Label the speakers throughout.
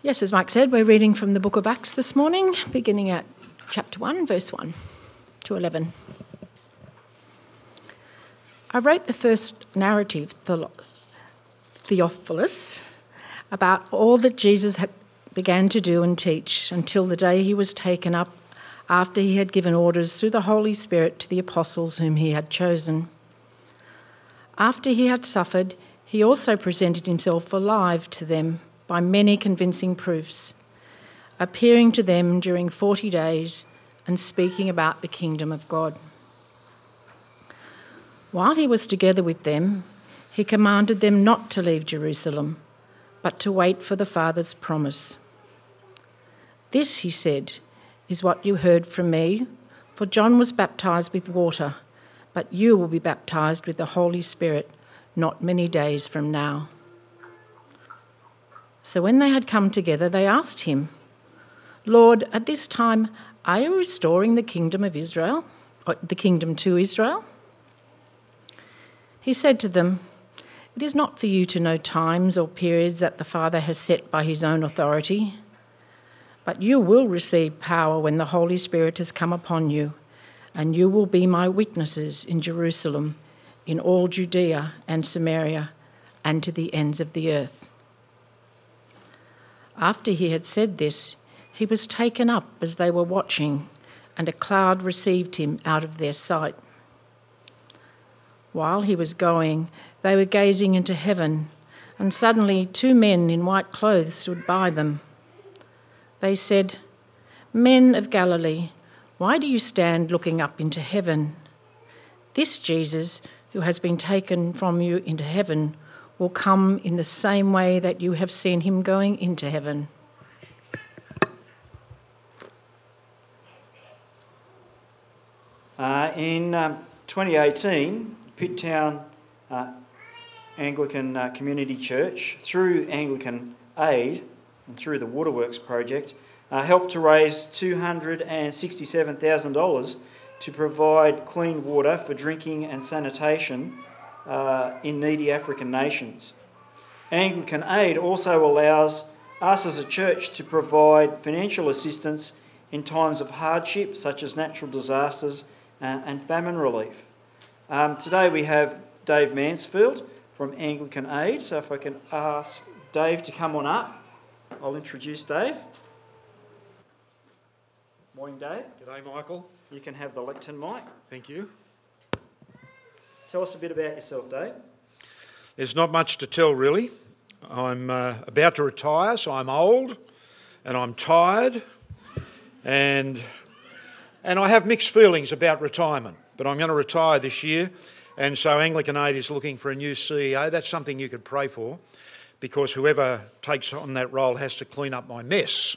Speaker 1: Yes, as Mike said, we're reading from the book of Acts this morning, beginning at chapter 1, verse 1 to 11. I wrote the first narrative, Theophilus, about all that Jesus had began to do and teach until the day he was taken up after he had given orders through the Holy Spirit to the apostles whom he had chosen. After he had suffered, he also presented himself alive to them by many convincing proofs, appearing to them during 40 days and speaking about the kingdom of God. While he was together with them, he commanded them not to leave Jerusalem, but to wait for the Father's promise. This, he said, is what you heard from me, for John was baptized with water, but you will be baptized with the Holy Spirit not many days from now. So when they had come together, they asked him, Lord, at this time, are you restoring the kingdom of Israel, the kingdom to Israel? He said to them, It is not for you to know times or periods that the Father has set by his own authority, but you will receive power when the Holy Spirit has come upon you, and you will be my witnesses in Jerusalem, in all Judea and Samaria, and to the ends of the earth. After he had said this, he was taken up as they were watching, and a cloud received him out of their sight. While he was going, they were gazing into heaven, and suddenly two men in white clothes stood by them. They said, Men of Galilee, why do you stand looking up into heaven? This Jesus, who has been taken from you into heaven, will come in the same way that you have seen him going into heaven.
Speaker 2: Uh, in um, 2018, Pitt Town uh, Anglican uh, Community Church, through Anglican Aid and through the Waterworks project, uh, helped to raise $267,000 to provide clean water for drinking and sanitation uh, in needy African nations. Anglican Aid also allows us as a church to provide financial assistance in times of hardship, such as natural disasters uh, and famine relief. Um, today we have Dave Mansfield from Anglican Aid, so if I can ask Dave to come on up, I'll introduce Dave. Morning, Dave.
Speaker 3: G'day, Michael.
Speaker 2: You can have the lectern mic.
Speaker 3: Thank you.
Speaker 2: Tell us a bit about yourself, Dave.
Speaker 3: There's not much to tell, really. I'm uh, about to retire, so I'm old and I'm tired, and, and I have mixed feelings about retirement. But I'm going to retire this year, and so Anglican Aid is looking for a new CEO. That's something you could pray for, because whoever takes on that role has to clean up my mess,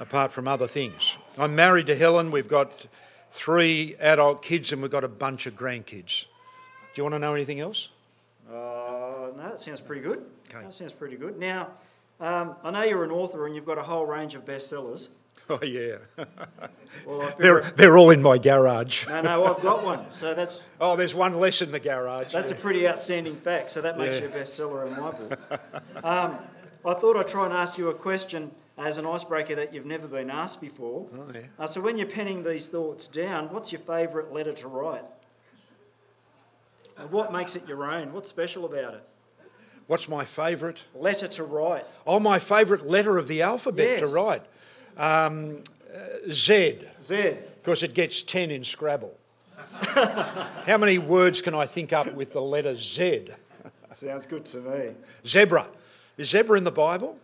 Speaker 3: apart from other things. I'm married to Helen. We've got three adult kids, and we've got a bunch of grandkids. Do you want to know anything else?
Speaker 2: Uh, no, that sounds pretty good. Okay. That sounds pretty good. Now, um, I know you're an author and you've got a whole range of bestsellers.
Speaker 3: Oh yeah,
Speaker 2: well,
Speaker 3: they're they're all in my garage.
Speaker 2: no, no, I've got one. So that's
Speaker 3: oh, there's one less in the garage.
Speaker 2: That's yeah. a pretty outstanding fact. So that makes yeah. you a bestseller in my book. Um, I thought I'd try and ask you a question as an icebreaker that you've never been asked before.
Speaker 3: Oh, yeah.
Speaker 2: Uh, so when you're penning these thoughts down, what's your favourite letter to write? And what makes it your own? What's special about it?
Speaker 3: What's my favourite?
Speaker 2: Letter to write.
Speaker 3: Oh, my favourite letter of the alphabet
Speaker 2: yes.
Speaker 3: to write. Um, uh, Z.
Speaker 2: Z.
Speaker 3: Because it gets 10 in Scrabble. How many words can I think up with the letter Z?
Speaker 2: Sounds good to me.
Speaker 3: Zebra. Is zebra in the Bible?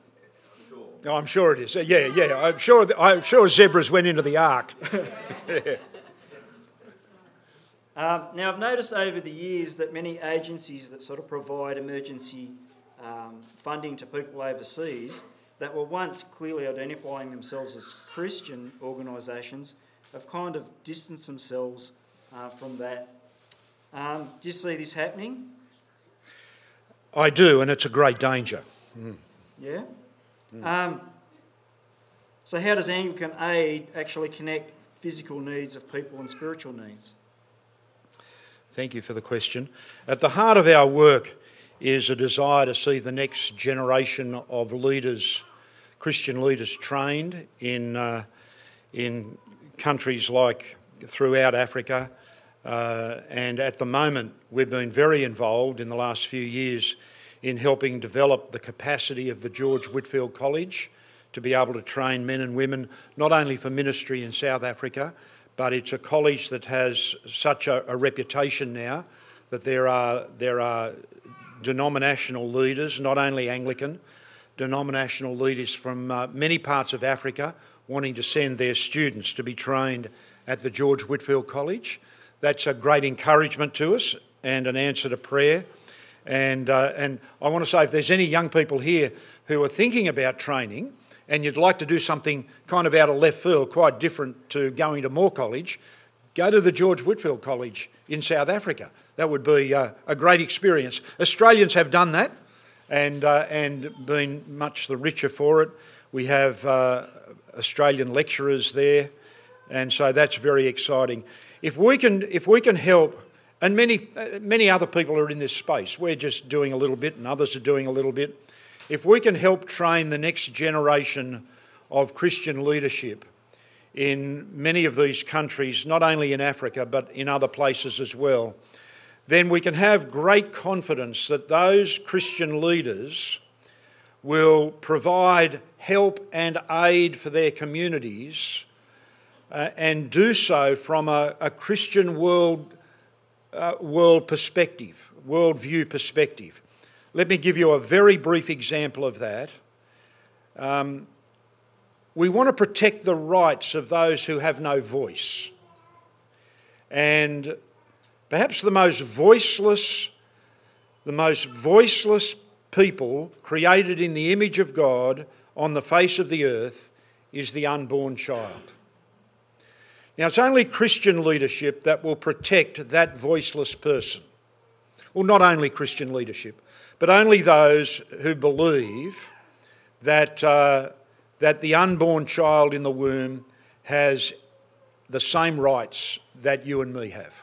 Speaker 3: Sure. Oh, I'm sure it is. Yeah, yeah. I'm sure. I'm sure zebras went into the ark. yeah.
Speaker 2: Um, now, I've noticed over the years that many agencies that sort of provide emergency um, funding to people overseas that were once clearly identifying themselves as Christian organisations have kind of distanced themselves uh, from that. Um, do you see this happening?
Speaker 3: I do, and it's a great danger. Mm.
Speaker 2: Yeah? Mm. so, how does Anglican aid actually connect physical needs of people and spiritual needs?
Speaker 3: Thank you for the question. At the heart of our work is a desire to see the next generation of leaders Christian leaders trained in, uh, in countries like throughout Africa. Uh, and at the moment, we've been very involved in the last few years in helping develop the capacity of the George Whitefield College to be able to train men and women not only for ministry in South Africa, but it's a college that has such a, a reputation now that there are, there are denominational leaders, not only Anglican, denominational leaders from uh, many parts of Africa wanting to send their students to be trained at the George Whitefield College. That's a great encouragement to us and an answer to prayer. And, uh, and I want to say if there's any young people here who are thinking about training and you'd like to do something kind of out of left field, quite different to going to Moore College, go to the George Whitefield College in South Africa. That would be uh, a great experience. Australians have done that and, uh, and been much the richer for it. We have uh, Australian lecturers there, and so that's very exciting. If we can, if we can help, and many, uh, many other people are in this space, we're just doing a little bit, and others are doing a little bit. If we can help train the next generation of Christian leadership in many of these countries, not only in Africa but in other places as well, then we can have great confidence that those Christian leaders will provide help and aid for their communities uh, and do so from a, a Christian world, uh, world perspective, worldview perspective. Let me give you a very brief example of that. Um, we want to protect the rights of those who have no voice. And perhaps the most voiceless, the most voiceless people created in the image of God on the face of the earth is the unborn child. Now, it's only Christian leadership that will protect that voiceless person. Well, not only Christian leadership, but only those who believe that, uh, that the unborn child in the womb has the same rights that you and me have.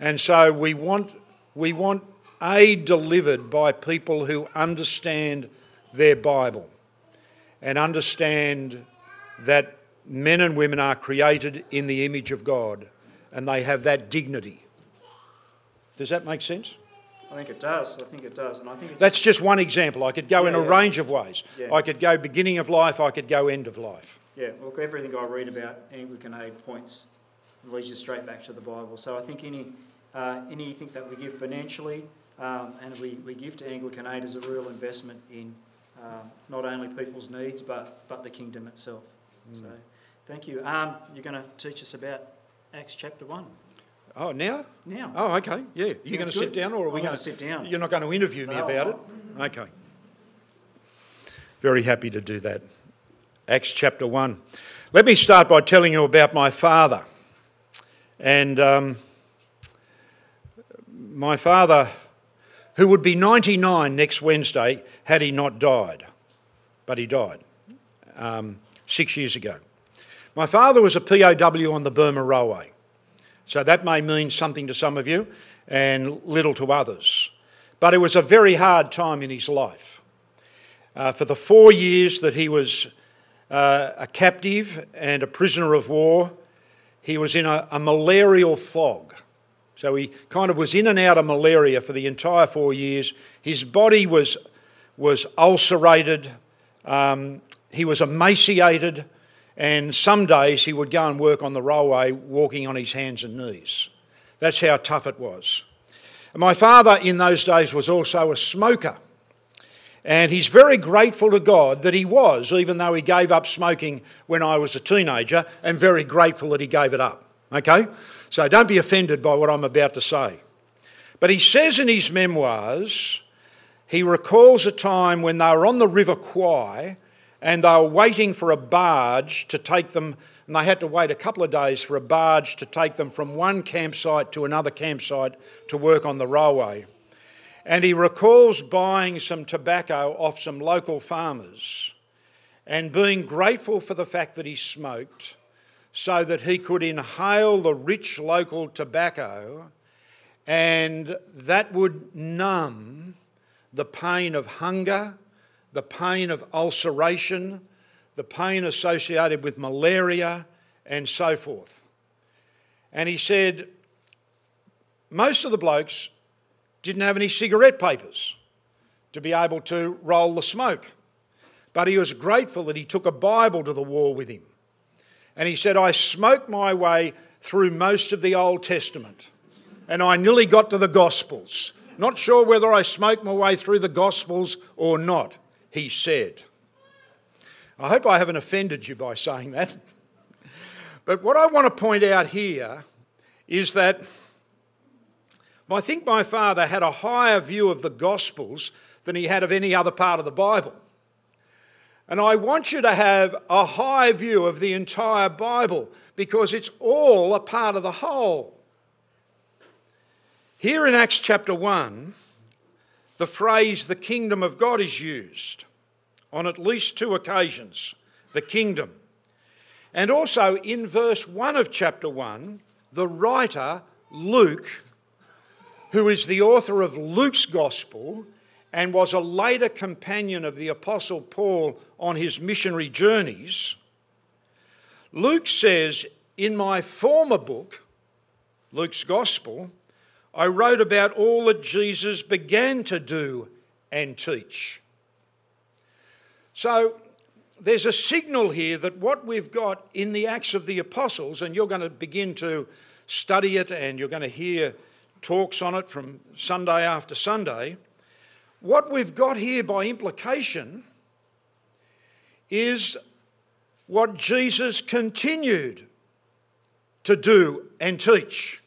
Speaker 3: And so we want, we want aid delivered by people who understand their Bible and understand that men and women are created in the image of God and they have that dignity. Does that make sense?
Speaker 2: I think it does. I think it does, and I think
Speaker 3: that's just one example. I could go
Speaker 2: yeah,
Speaker 3: in a
Speaker 2: yeah.
Speaker 3: range of ways.
Speaker 2: Yeah.
Speaker 3: I could go beginning of life. I could go end of life.
Speaker 2: Yeah. Look, everything I read about Anglican aid points leads you straight back to the Bible. So I think any uh, anything that we give financially um, and we, we give to Anglican aid is a real investment in um, not only people's needs but but the kingdom itself. Mm. So thank you. Um, you're going to teach us about Acts chapter one.
Speaker 3: Oh, now?
Speaker 2: Now.
Speaker 3: Oh, okay. Yeah. You're going to sit down, or are we
Speaker 2: going to sit down?
Speaker 3: You're not going to interview me
Speaker 2: no,
Speaker 3: about it. Okay. Very happy to do that. Acts chapter one. Let me start by telling you about my father. And um, my father, who would be 99 next Wednesday had he not died, but he died um, six years ago. My father was a POW on the Burma Railway. So that may mean something to some of you and little to others. But it was a very hard time in his life. Uh, for the four years that he was uh, a captive and a prisoner of war, he was in a, a, malarial fog. So he kind of was in and out of malaria for the entire four years. His body was, was ulcerated, um, he was emaciated, and some days he would go and work on the railway walking on his hands and knees. That's how tough it was. My father in those days was also a smoker. And he's very grateful to God that he was, even though he gave up smoking when I was a teenager, and very grateful that he gave it up. Okay? So don't be offended by what I'm about to say. But he says in his memoirs, he recalls a time when they were on the River Kwai and they were waiting for a barge to take them, and they had to wait a couple of days for a barge to take them from one campsite to another campsite to work on the railway. And he recalls buying some tobacco off some local farmers and being grateful for the fact that he smoked so that he could inhale the rich local tobacco and that would numb the pain of hunger the pain of ulceration, the pain associated with malaria, and so forth. And he said, most of the blokes didn't have any cigarette papers to be able to roll the smoke. But he was grateful that he took a Bible to the war with him. And he said, I smoked my way through most of the Old Testament and I nearly got to the Gospels. Not sure whether I smoked my way through the Gospels or not, he said. I hope I haven't offended you by saying that. But what I want to point out here is that I think my father had a higher view of the Gospels than he had of any other part of the Bible. And I want you to have a high view of the entire Bible because it's all a part of the whole. Here in Acts chapter 1, the phrase the kingdom of God is used on at least two occasions the kingdom. And also in verse 1 of chapter 1, the writer, Luke, who is the author of Luke's gospel, and was a later companion of the Apostle Paul on his missionary journeys, Luke says, In my former book, Luke's Gospel, I wrote about all that Jesus began to do and teach. So there's a signal here that what we've got in the Acts of the Apostles, and you're going to begin to study it and you're going to hear talks on it from Sunday after Sunday what we've got here by implication is what Jesus continued to do and teach.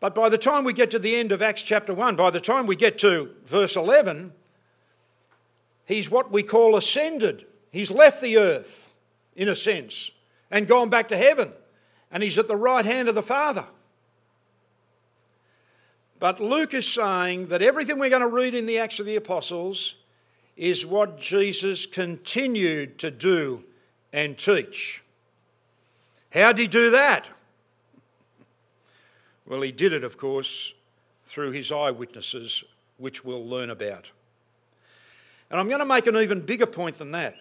Speaker 3: But by the time we get to the end of Acts chapter 1, by the time we get to verse 11, he's what we call ascended. He's left the earth, in a sense, and gone back to heaven. And he's at the right hand of the Father. But Luke is saying that everything we're going to read in the Acts of the Apostles is what Jesus continued to do and teach. How did he do that? Well, he did it, of course, through his eyewitnesses, which we'll learn about. And I'm going to make an even bigger point than that.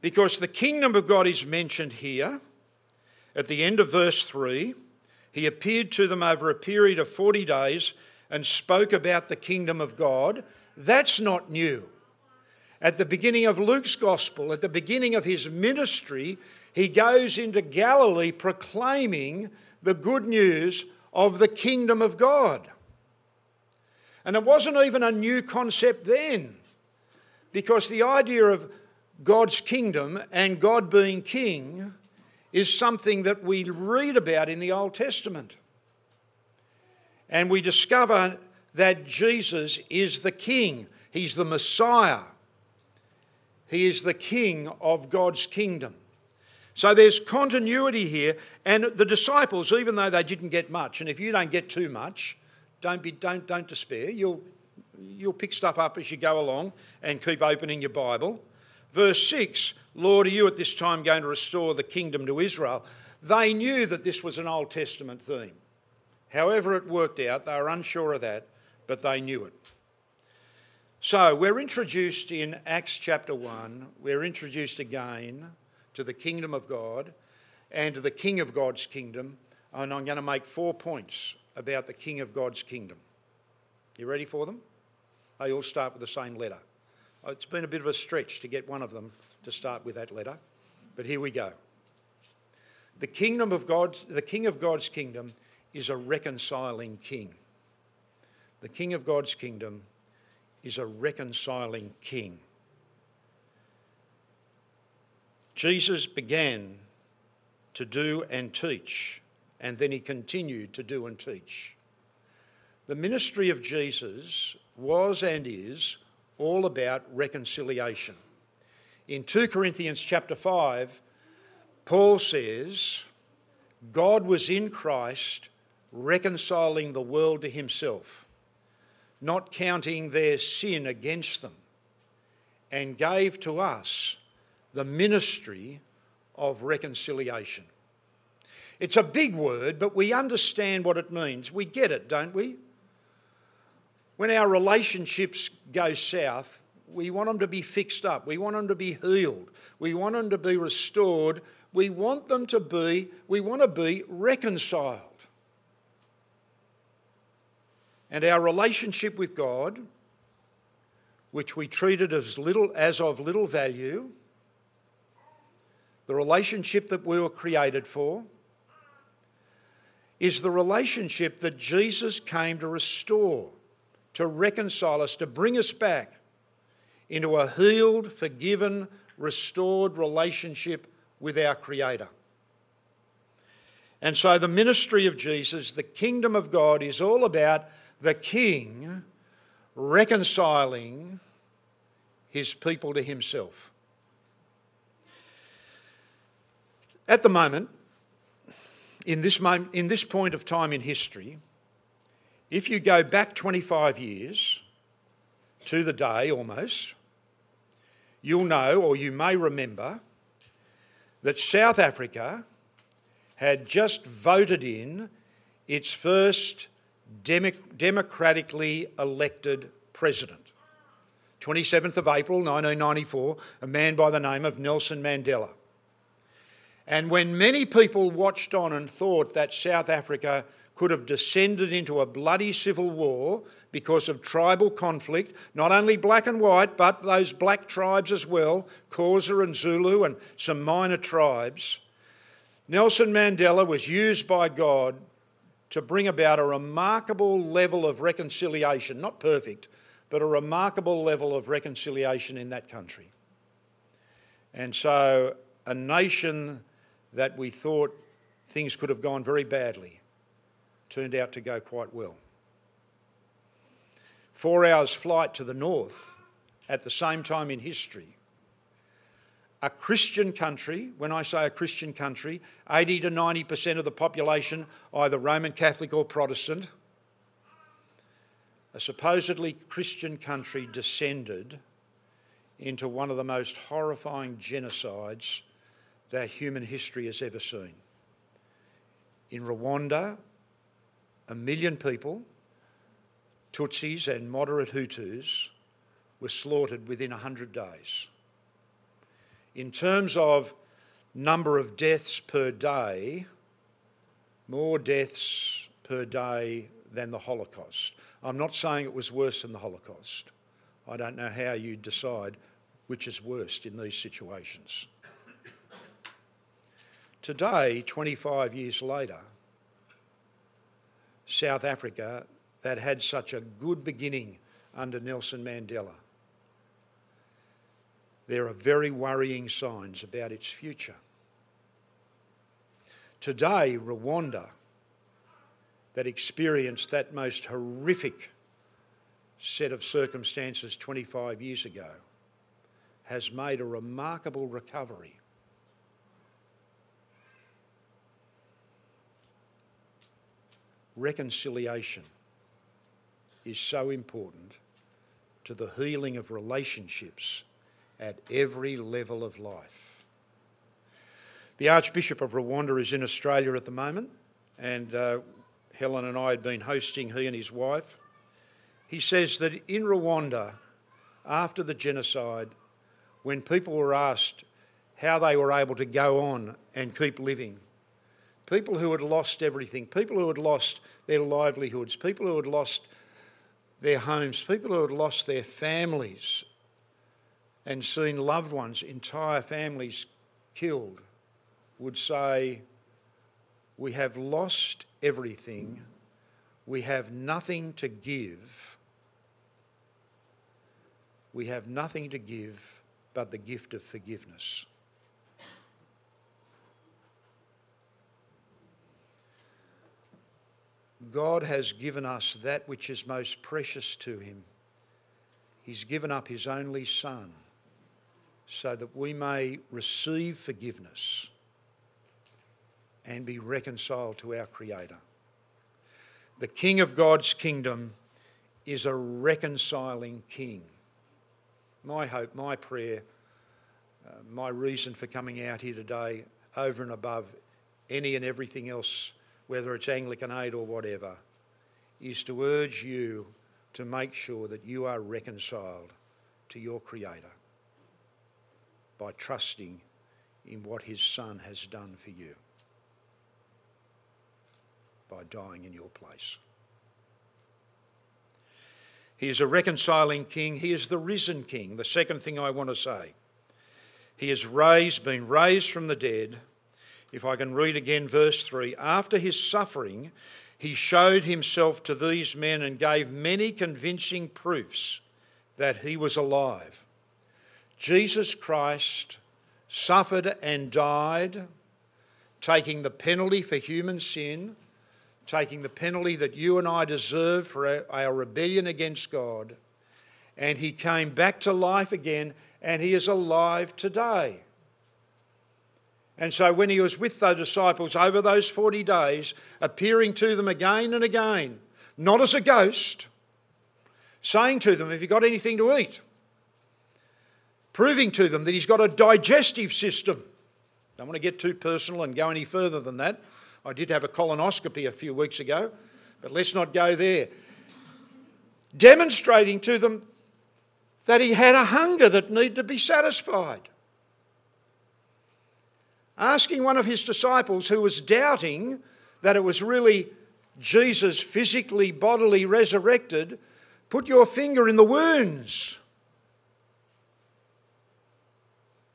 Speaker 3: Because the kingdom of God is mentioned here at the end of verse 3 he appeared to them over a period of 40 days and spoke about the kingdom of God. That's not new. At the beginning of Luke's gospel, at the beginning of his ministry, he goes into Galilee proclaiming the good news of the kingdom of God. And it wasn't even a new concept then, because the idea of God's kingdom and God being king is something that we read about in the Old Testament. And we discover that Jesus is the King, He's the Messiah, He is the King of God's kingdom. So there's continuity here, and the disciples, even though they didn't get much, and if you don't get too much, don't, be, don't, don't despair. You'll, you'll pick stuff up as you go along and keep opening your Bible. Verse 6 Lord, are you at this time going to restore the kingdom to Israel? They knew that this was an Old Testament theme. However, it worked out, they were unsure of that, but they knew it. So, we're introduced in Acts chapter 1, we're introduced again to the kingdom of God and to the King of God's kingdom, and I'm going to make four points about the King of God's kingdom. You ready for them? They all start with the same letter. It's been a bit of a stretch to get one of them to start with that letter, but here we go. The kingdom of God, the king of God's kingdom is a reconciling king. The king of God's kingdom is a reconciling king. Jesus began to do and teach, and then he continued to do and teach. The ministry of Jesus was and is all about reconciliation. In 2 Corinthians chapter 5, Paul says, God was in Christ reconciling the world to himself, not counting their sin against them, and gave to us the ministry of reconciliation. It's a big word, but we understand what it means. We get it, don't we? When our relationships go south, we want them to be fixed up. We want them to be healed. We want them to be restored. We want them to be, we want to be reconciled. And our relationship with God, which we treated as little as of little value, the relationship that we were created for, is the relationship that Jesus came to restore, to reconcile us, to bring us back into a healed, forgiven, restored relationship with our Creator. And so, the ministry of Jesus, the kingdom of God, is all about the King reconciling his people to himself. At the moment, in this, moment, in this point of time in history, if you go back 25 years to the day almost, you'll know or you may remember that South Africa had just voted in its first democratically elected president. 27th of April 1994, a man by the name of Nelson Mandela. And when many people watched on and thought that South Africa could have descended into a bloody civil war because of tribal conflict, not only black and white, but those black tribes as well, Xhosa and Zulu and some minor tribes. Nelson Mandela was used by God to bring about a remarkable level of reconciliation, not perfect, but a remarkable level of reconciliation in that country. And so, a nation that we thought things could have gone very badly turned out to go quite well. Four hours' flight to the north at the same time in history. A Christian country, when I say a Christian country, 80 to 90% of the population either Roman Catholic or Protestant, a supposedly Christian country descended into one of the most horrifying genocides that human history has ever seen. In Rwanda, a million people, Tutsis and moderate Hutus, were slaughtered within 100 days. In terms of number of deaths per day, more deaths per day than the Holocaust. I'm not saying it was worse than the Holocaust. I don't know how you decide which is worst in these situations. Today, 25 years later, South Africa that had such a good beginning under Nelson Mandela. There are very worrying signs about its future. Today, Rwanda, that experienced that most horrific set of circumstances 25 years ago, has made a remarkable recovery reconciliation is so important to the healing of relationships at every level of life. The Archbishop of Rwanda is in Australia at the moment, and uh, Helen and I had been hosting he and his wife. He says that in Rwanda, after the genocide, when people were asked how they were able to go on and keep living, people who had lost everything, people who had lost their livelihoods, people who had lost their homes, people who had lost their families and seen loved ones, entire families killed, would say, We have lost everything, we have nothing to give. We have nothing to give but the gift of forgiveness. God has given us that which is most precious to Him. He's given up His only Son so that we may receive forgiveness and be reconciled to our Creator. The King of God's kingdom is a reconciling King. My hope, my prayer, uh, my reason for coming out here today, over and above any and everything else whether it's Anglican aid or whatever, is to urge you to make sure that you are reconciled to your Creator by trusting in what His Son has done for you by dying in your place. He is a reconciling king. He is the risen king. The second thing I want to say. He is raised, been raised from the dead. If I can read again verse 3 after his suffering, he showed himself to these men and gave many convincing proofs that he was alive. Jesus Christ suffered and died, taking the penalty for human sin, taking the penalty that you and I deserve for our, rebellion against God, and he came back to life again, and he is alive today. And so, when he was with the disciples over those 40 days, appearing to them again and again, not as a ghost, saying to them, Have you got anything to eat? Proving to them that he's got a digestive system. Don't want to get too personal and go any further than that. I did have a colonoscopy a few weeks ago, but let's not go there. Demonstrating to them that he had a hunger that needed to be satisfied asking one of his disciples who was doubting that it was really Jesus physically, bodily resurrected, put your finger in the wounds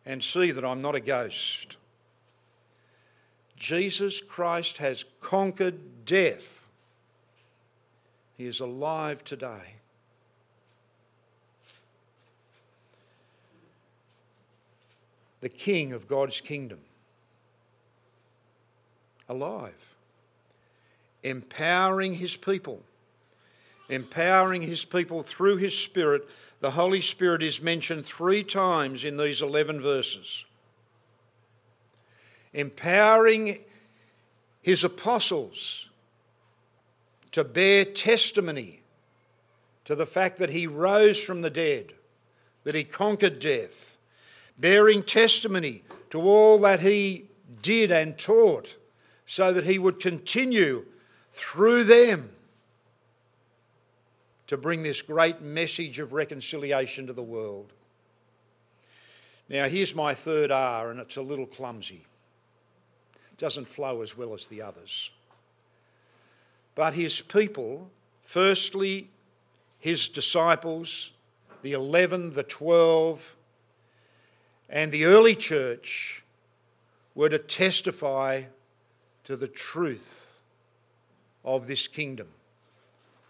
Speaker 3: and see that I'm not a ghost. Jesus Christ has conquered death. He is alive today. The King of God's kingdom alive, empowering his people, empowering his people through his Spirit. The Holy Spirit is mentioned three times in these 11 verses. Empowering his apostles to bear testimony to the fact that he rose from the dead, that he conquered death, bearing testimony to all that he did and taught so that he would continue through them to bring this great message of reconciliation to the world. Now, here's my third R, and it's a little clumsy. It doesn't flow as well as the others. But his people, firstly, his disciples, the 11, the 12, and the early church were to testify to the truth of this kingdom,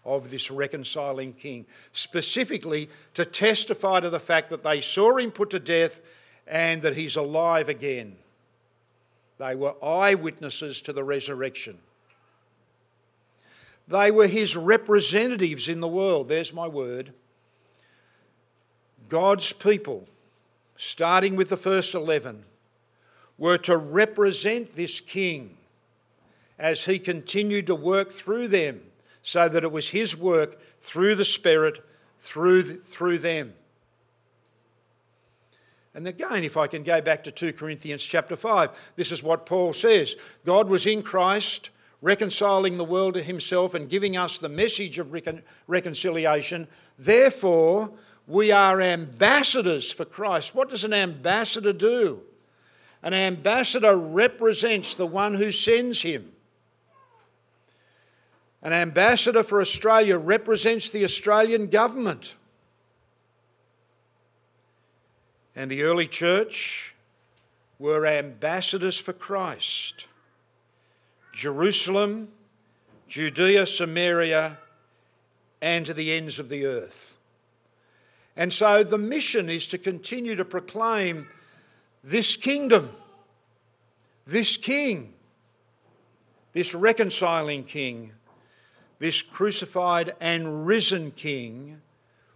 Speaker 3: of this reconciling king, specifically to testify to the fact that they saw him put to death and that he's alive again. They were eyewitnesses to the resurrection. They were his representatives in the world. There's my word. God's people, starting with the first 11, were to represent this king as he continued to work through them, so that it was his work through the Spirit, through, through them. And again, if I can go back to 2 Corinthians chapter 5, this is what Paul says God was in Christ, reconciling the world to himself and giving us the message of recon- reconciliation. Therefore, we are ambassadors for Christ. What does an ambassador do? An ambassador represents the one who sends him. An ambassador for Australia represents the Australian government. And the early church were ambassadors for Christ. Jerusalem, Judea, Samaria, and to the ends of the earth. And so the mission is to continue to proclaim this kingdom, this king, this reconciling king this crucified and risen King,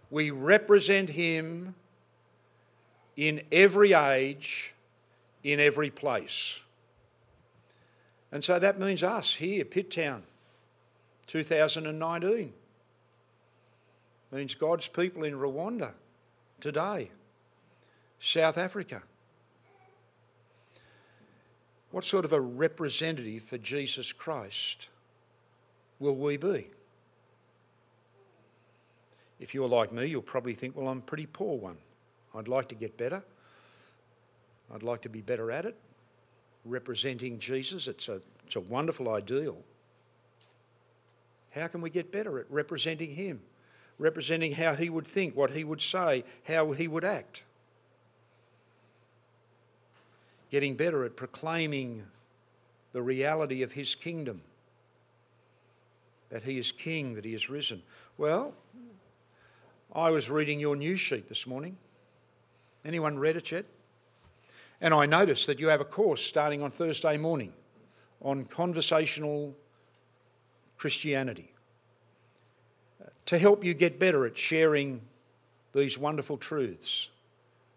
Speaker 3: we represent him in every age, in every place. And so that means us here, Pitt Town, 2019. Means God's people in Rwanda today, South Africa. What sort of a representative for Jesus Christ will we be? If you're like me, you'll probably think, well, I'm a pretty poor one. I'd like to get better. I'd like to be better at it. Representing Jesus, it's a, it's a wonderful ideal. How can we get better at representing Him? Representing how He would think, what He would say, how He would act. Getting better at proclaiming the reality of His kingdom that He is King, that He is risen. Well, I was reading your news sheet this morning. Anyone read it yet? And I noticed that you have a course starting on Thursday morning on conversational Christianity uh, to help you get better at sharing these wonderful truths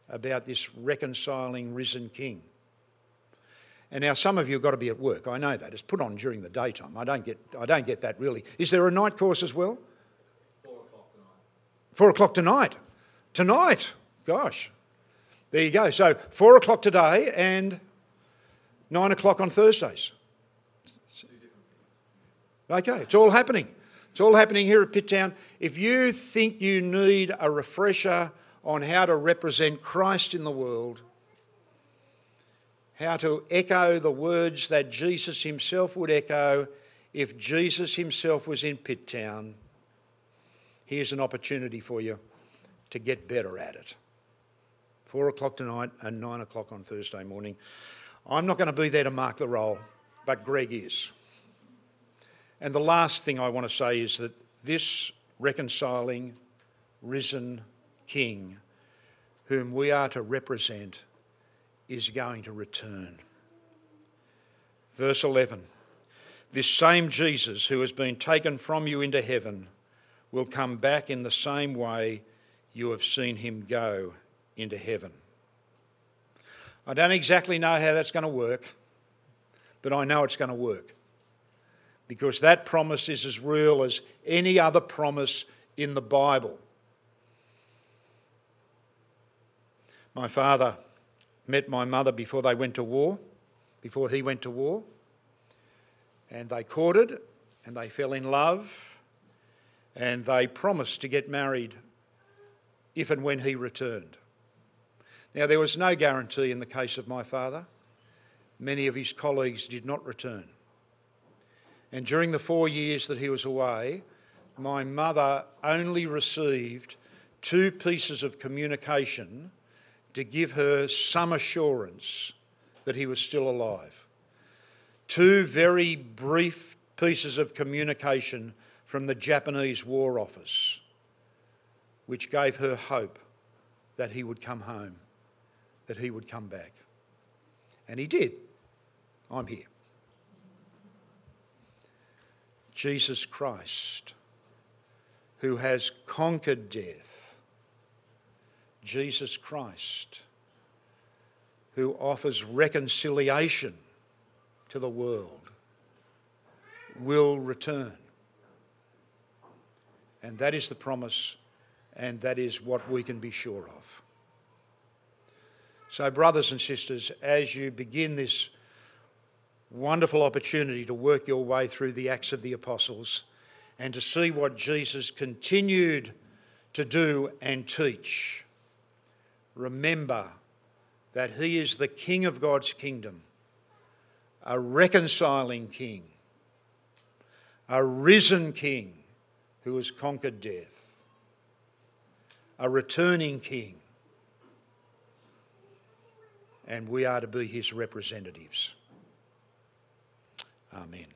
Speaker 3: about this reconciling risen King. And now some of you have got to be at work. I know that. It's put on during the daytime. I don't get, I don't get that really. Is there a night course as well?
Speaker 4: Four o'clock tonight.
Speaker 3: Four o'clock tonight. Tonight. Gosh. There you go. So four o'clock today and nine o'clock on Thursdays. Okay, it's all happening. It's all happening here at Pitt Town. If you think you need a refresher on how to represent Christ in the world, how to echo the words that Jesus himself would echo if Jesus himself was in Pitt Town, here's an opportunity for you to get better at it. Four o'clock tonight and nine o'clock on Thursday morning. I'm not going to be there to mark the roll, but Greg is. And the last thing I want to say is that this reconciling, risen King, whom we are to represent, is going to return. Verse 11 This same Jesus who has been taken from you into heaven will come back in the same way you have seen him go into heaven. I don't exactly know how that's going to work, but I know it's going to work because that promise is as real as any other promise in the Bible. My father met my mother before they went to war, before he went to war, and they courted and they fell in love and they promised to get married if and when he returned. Now, there was no guarantee in the case of my father. Many of his colleagues did not return. And during the four years that he was away, my mother only received two pieces of communication to give her some assurance that he was still alive. Two very brief pieces of communication from the Japanese War Office, which gave her hope that he would come home that he would come back. And he did. I'm here. Jesus Christ, who has conquered death. Jesus Christ, who offers reconciliation to the world, will return. And that is the promise, and that is what we can be sure of. So, brothers and sisters, as you begin this wonderful opportunity to work your way through the Acts of the Apostles and to see what Jesus continued to do and teach, remember that He is the King of God's kingdom, a reconciling King, a risen King who has conquered death, a returning King and we are to be his representatives. Amen.